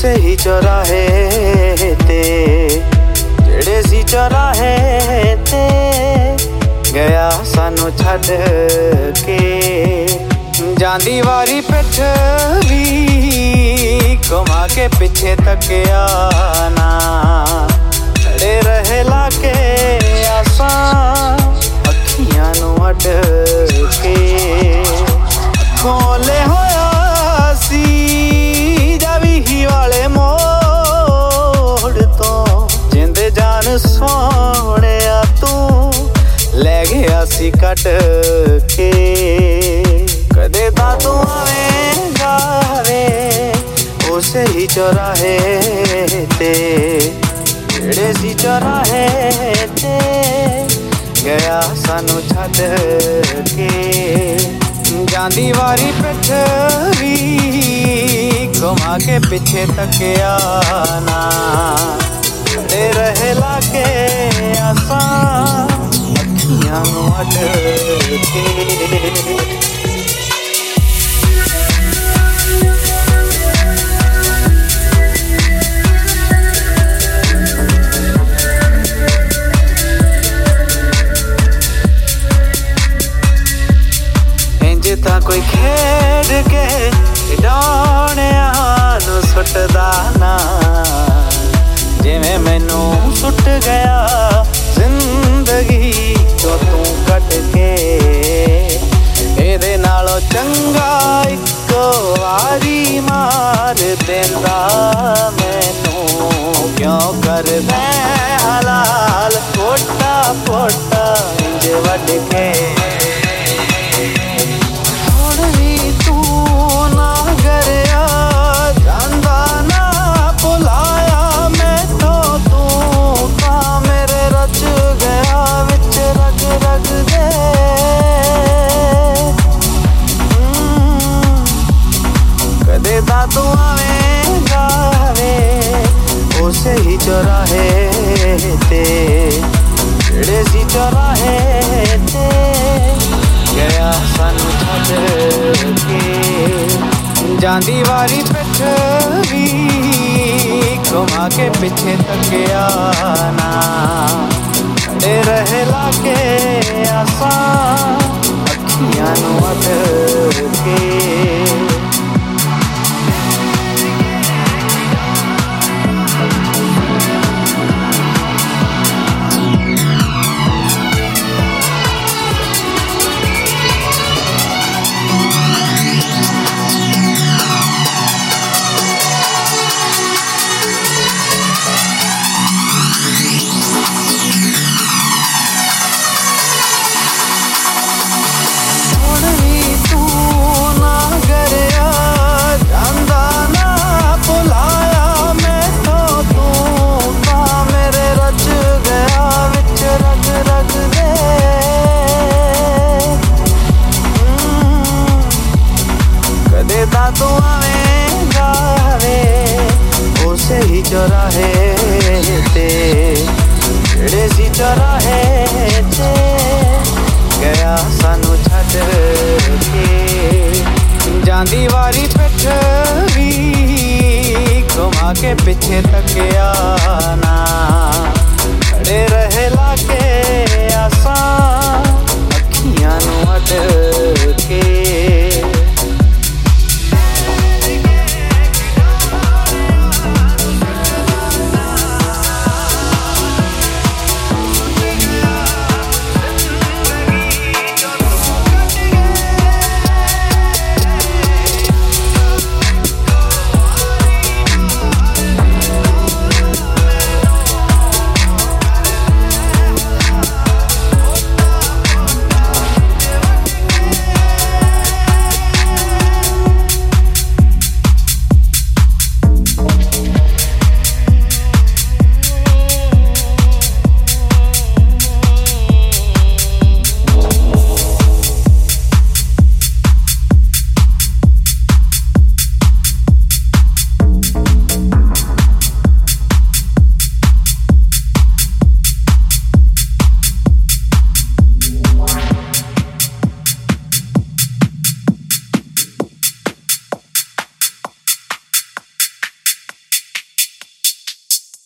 ਉਸੇ ਹੀ ਚੌਰਾਹੇ ਤੇ ਜਿਹੜੇ ਸੀ ਚੌਰਾਹੇ ਤੇ ਗਿਆ ਸਾਨੂੰ ਛੱਡ ਕੇ ਜਾਂਦੀ ਵਾਰੀ ਪਿੱਠ ਵੀ ਘੁਮਾ ਕੇ ਪਿੱਛੇ ਤੱਕਿਆ ਨਾ ਖੜੇ ਰਹੇ ਗਿਆ ਸੀ ਕੱਟ ਕੇ ਕਦੇ ਤਾਂ ਤੂੰ ਆਵੇਂਗਾ ਵੇ ਉਸੇ ਹੀ ਚੌਰਾਹੇ ਤੇ ਜਿਹੜੇ ਸੀ ਚੌਰਾਹੇ ਤੇ ਗਿਆ ਸਾਨੂੰ ਛੱਡ ਕੇ ਜਾਂਦੀ ਵਾਰੀ ਪਿੱਠ ਵੀ ਘੁਮਾ ਕੇ ਪਿੱਛੇ ਤੱਕਿਆ ਨਾ ਖੜੇ ਰਹੇ ਲਾਗੇ ਆਸਾਂ ਅੱਖੀਆਂ ਨੂੰ ਅੜ ਕੇ ਇੰਜ ਤਾਂ ਕੋਈ ਖੇਡ ਕੇ ਡਾਣਿਆਂ ਨੂੰ ਸੁੱਟਦਾ ਨਾ। ਜਿਵੇਂ ਮੈਨੂੰ ਸੁੱਟ ਗਿਆ ਚੰਗਾ ਇੱਕ ਵਾਰੀ ਮਾਰ ਦਿੰਦਾ ਮੈਨੂੰ ਕਿਉਂ ਕਰਦਾ ਜਾਂਦੀ ਵਾਰੀ ਪਿੱਠ ਵੀ ਘੁਮਾ ਕੇ ਪਿੱਛੇ ਤੱਕਿਆ ਨਾ ਖੜੇ ਰਹੇ ਲਾਗੇ ਆਸਾਂ ਅੱਖੀਆਂ ਨੂੰ ਅੜ चौराहे ते। रेसी चौराहे ते। गया सानू छट के। जांदी वाली पिठ घुमा के पीछे तक आना।